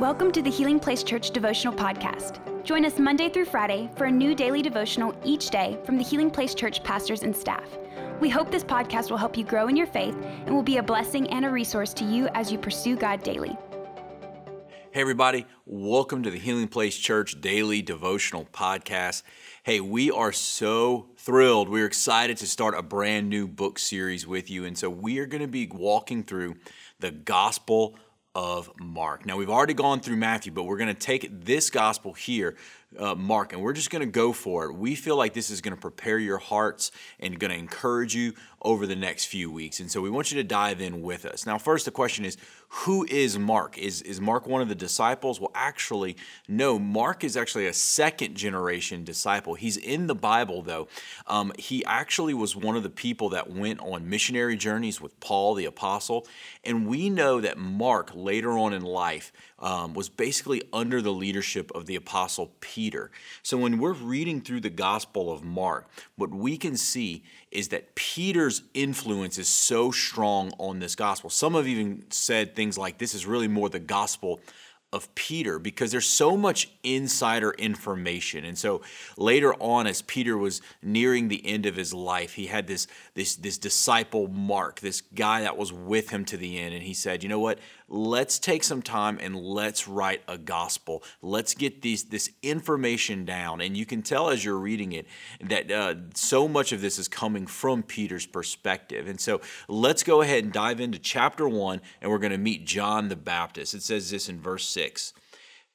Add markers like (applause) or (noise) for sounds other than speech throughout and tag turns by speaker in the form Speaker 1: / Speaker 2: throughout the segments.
Speaker 1: Welcome to the Healing Place Church Devotional Podcast. Join us Monday through Friday for a new daily devotional each day from the Healing Place Church pastors and staff. We hope this podcast will help you grow in your faith and will be a blessing and a resource to you as you pursue God daily.
Speaker 2: Hey, everybody, welcome to the Healing Place Church Daily Devotional Podcast. Hey, we are so thrilled. We're excited to start a brand new book series with you. And so we are going to be walking through the Gospel of Mark. Now, we've already gone through Matthew, but we're going to take this gospel here, uh, Mark, and we're just going to go for it. We feel like this is going to prepare your hearts and going to encourage you over the next few weeks. And so we want you to dive in with us. Now, first, the question is who is Mark? Is, is Mark one of the disciples? Well, actually, no. Mark is actually a second generation disciple. He's in the Bible, though. Um, he actually was one of the people that went on missionary journeys with Paul the Apostle. And we know that Mark, later on in life, um, was basically under the leadership of the Apostle Peter. So when we're reading through the Gospel of Mark, what we can see is that Peter's influence is so strong on this gospel. Some have even said things like this is really more the gospel of Peter because there's so much insider information. And so later on, as Peter was nearing the end of his life, he had this, this, this disciple Mark, this guy that was with him to the end. And he said, You know what? let's take some time and let's write a gospel. Let's get these this information down. And you can tell as you're reading it that uh, so much of this is coming from Peter's perspective. And so let's go ahead and dive into chapter one, and we're going to meet John the Baptist. It says this in verse six.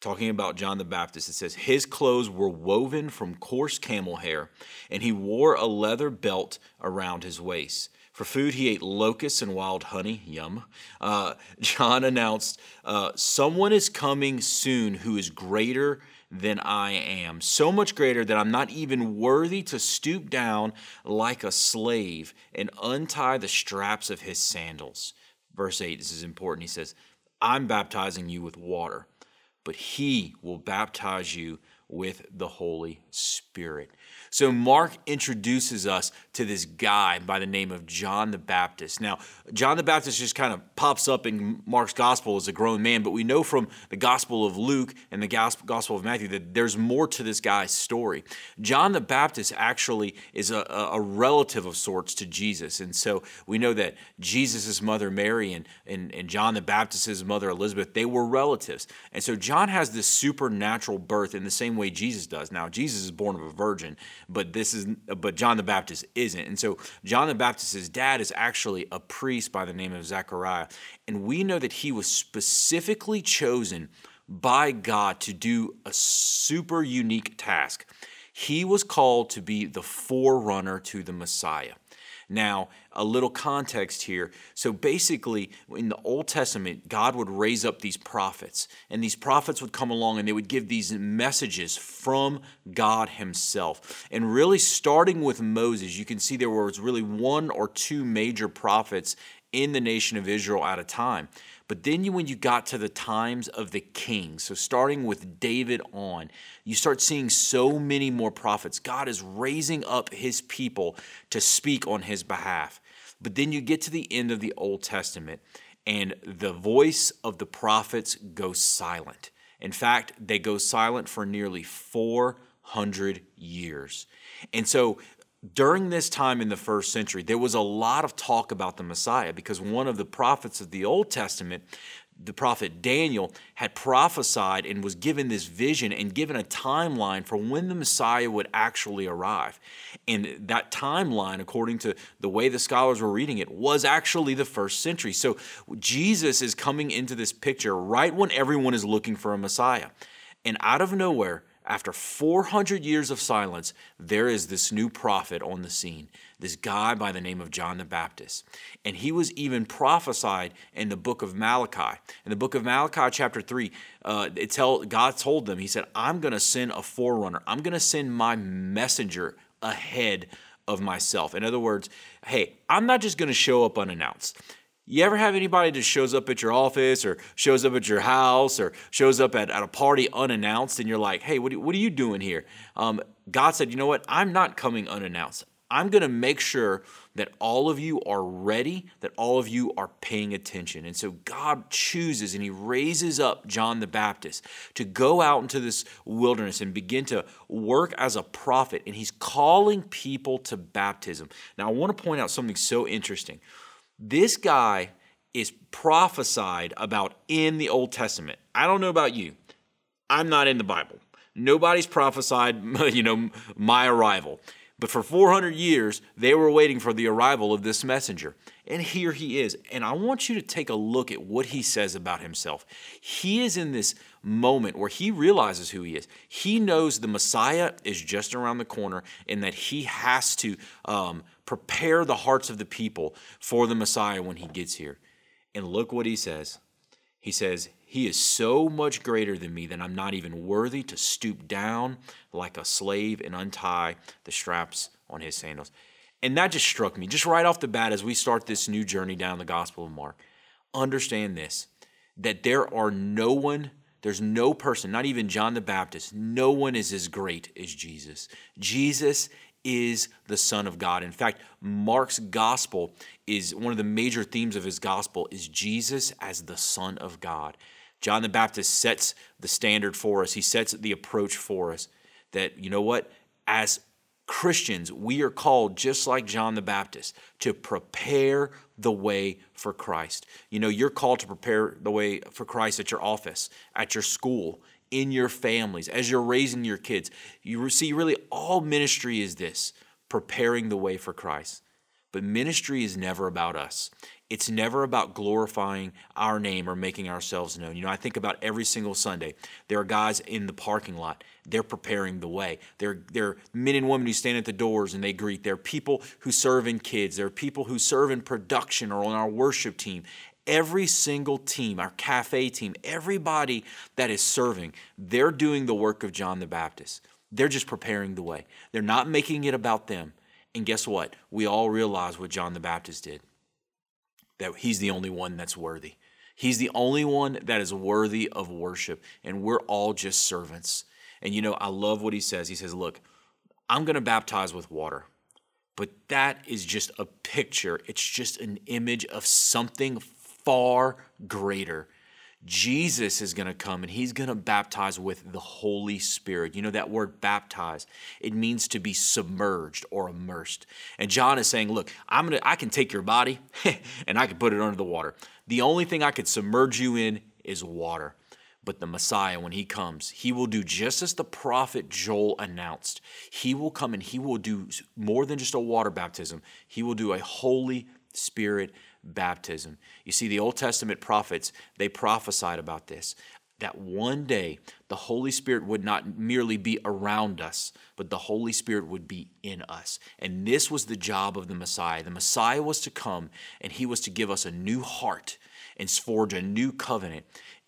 Speaker 2: Talking about John the Baptist, it says, His clothes were woven from coarse camel hair, and he wore a leather belt around his waist. For food, he ate locusts and wild honey. Yum. Uh, John announced, uh, Someone is coming soon who is greater than I am, so much greater that I'm not even worthy to stoop down like a slave and untie the straps of his sandals. Verse 8, this is important. He says, I'm baptizing you with water, but he will baptize you with the Holy Spirit. So Mark introduces us to this guy by the name of John the Baptist. Now, John the Baptist just kind of pops up in Mark's gospel as a grown man, but we know from the gospel of Luke and the gospel of Matthew that there's more to this guy's story. John the Baptist actually is a, a relative of sorts to Jesus. And so we know that Jesus' mother Mary and, and, and John the Baptist's mother Elizabeth, they were relatives. And so John has this supernatural birth in the same way Jesus does. Now, Jesus is born of a virgin, but this is but John the Baptist isn't. And so John the Baptist's dad is actually a priest by the name of Zechariah, and we know that he was specifically chosen by God to do a super unique task. He was called to be the forerunner to the Messiah. Now, a little context here. So basically, in the Old Testament, God would raise up these prophets, and these prophets would come along and they would give these messages from God Himself. And really, starting with Moses, you can see there was really one or two major prophets in the nation of Israel at a time. But then you, when you got to the times of the kings, so starting with David on, you start seeing so many more prophets. God is raising up his people to speak on his behalf. But then you get to the end of the Old Testament, and the voice of the prophets goes silent. In fact, they go silent for nearly 400 years. And so during this time in the first century, there was a lot of talk about the Messiah because one of the prophets of the Old Testament, the prophet Daniel, had prophesied and was given this vision and given a timeline for when the Messiah would actually arrive. And that timeline, according to the way the scholars were reading it, was actually the first century. So Jesus is coming into this picture right when everyone is looking for a Messiah. And out of nowhere, after 400 years of silence, there is this new prophet on the scene, this guy by the name of John the Baptist. And he was even prophesied in the book of Malachi. In the book of Malachi, chapter 3, uh, it tell, God told them, He said, I'm going to send a forerunner, I'm going to send my messenger ahead of myself. In other words, hey, I'm not just going to show up unannounced. You ever have anybody that shows up at your office or shows up at your house or shows up at, at a party unannounced and you're like, hey, what, what are you doing here? Um, God said, you know what? I'm not coming unannounced. I'm going to make sure that all of you are ready, that all of you are paying attention. And so God chooses and He raises up John the Baptist to go out into this wilderness and begin to work as a prophet. And He's calling people to baptism. Now, I want to point out something so interesting. This guy is prophesied about in the Old Testament. I don't know about you, I'm not in the Bible. Nobody's prophesied, (laughs) you know, my arrival. But for 400 years, they were waiting for the arrival of this messenger. And here he is. And I want you to take a look at what he says about himself. He is in this moment where he realizes who he is. He knows the Messiah is just around the corner and that he has to um, prepare the hearts of the people for the Messiah when he gets here. And look what he says. He says, He is so much greater than me that I'm not even worthy to stoop down like a slave and untie the straps on his sandals. And that just struck me, just right off the bat, as we start this new journey down the Gospel of Mark. Understand this that there are no one, there's no person, not even John the Baptist, no one is as great as Jesus. Jesus is the Son of God. In fact, Mark's gospel is one of the major themes of his gospel is Jesus as the Son of God. John the Baptist sets the standard for us. He sets the approach for us that you know what? As Christians, we are called just like John the Baptist to prepare the way for Christ. You know, you're called to prepare the way for Christ at your office, at your school, in your families, as you're raising your kids. You see, really, all ministry is this preparing the way for Christ. But ministry is never about us. It's never about glorifying our name or making ourselves known. You know, I think about every single Sunday. There are guys in the parking lot. They're preparing the way. There, there are men and women who stand at the doors and they greet. There are people who serve in kids. There are people who serve in production or on our worship team every single team, our cafe team, everybody that is serving, they're doing the work of John the Baptist. They're just preparing the way. They're not making it about them. And guess what? We all realize what John the Baptist did that he's the only one that's worthy. He's the only one that is worthy of worship. And we're all just servants. And you know, I love what he says. He says, Look, I'm going to baptize with water. But that is just a picture. It's just an image of something far greater. Jesus is going to come and he's going to baptize with the Holy Spirit. You know that word baptize, it means to be submerged or immersed. And John is saying, "Look, I'm going to I can take your body (laughs) and I can put it under the water. The only thing I could submerge you in is water." But the Messiah, when he comes, he will do just as the prophet Joel announced. He will come and he will do more than just a water baptism, he will do a Holy Spirit baptism. You see, the Old Testament prophets, they prophesied about this that one day the Holy Spirit would not merely be around us, but the Holy Spirit would be in us. And this was the job of the Messiah. The Messiah was to come and he was to give us a new heart and forge a new covenant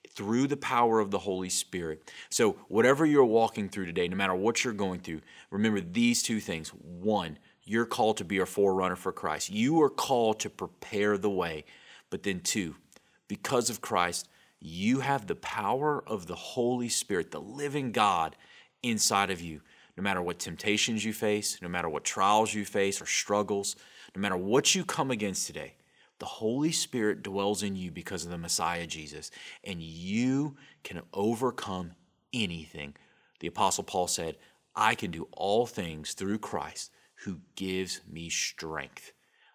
Speaker 2: through the power of the Holy Spirit. So, whatever you're walking through today, no matter what you're going through, remember these two things. One, you're called to be a forerunner for Christ. You are called to prepare the way. But then, two, because of Christ, you have the power of the Holy Spirit, the living God inside of you. No matter what temptations you face, no matter what trials you face or struggles, no matter what you come against today, the Holy Spirit dwells in you because of the Messiah Jesus, and you can overcome anything. The Apostle Paul said, I can do all things through Christ who gives me strength.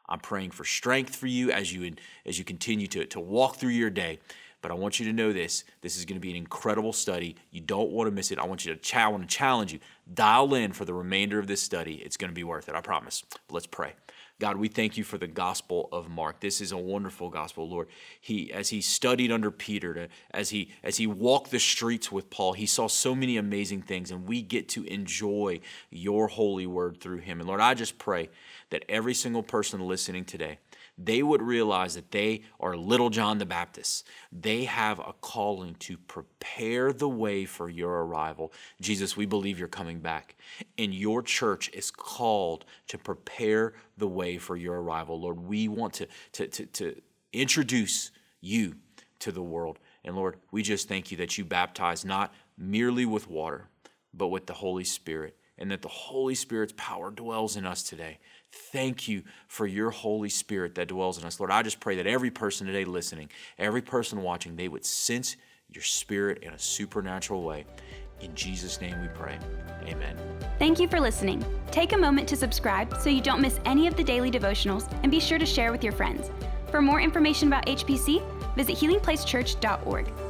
Speaker 2: I'm praying for strength for you as you as you continue to, to walk through your day. But I want you to know this. This is going to be an incredible study. You don't want to miss it. I want you to, challenge you. Dial in for the remainder of this study. It's going to be worth it. I promise. Let's pray. God, we thank you for the gospel of Mark. This is a wonderful gospel, Lord. He as he studied under Peter, as he as he walked the streets with Paul, he saw so many amazing things and we get to enjoy your holy word through him. And Lord, I just pray that every single person listening today they would realize that they are little John the Baptist. They have a calling to prepare the way for your arrival. Jesus, we believe you're coming back, and your church is called to prepare the way for your arrival. Lord, we want to, to, to, to introduce you to the world. And Lord, we just thank you that you baptize not merely with water, but with the Holy Spirit. and that the Holy Spirit's power dwells in us today. Thank you for your Holy Spirit that dwells in us. Lord, I just pray that every person today listening, every person watching, they would sense your Spirit in a supernatural way. In Jesus' name we pray. Amen.
Speaker 1: Thank you for listening. Take a moment to subscribe so you don't miss any of the daily devotionals and be sure to share with your friends. For more information about HPC, visit healingplacechurch.org.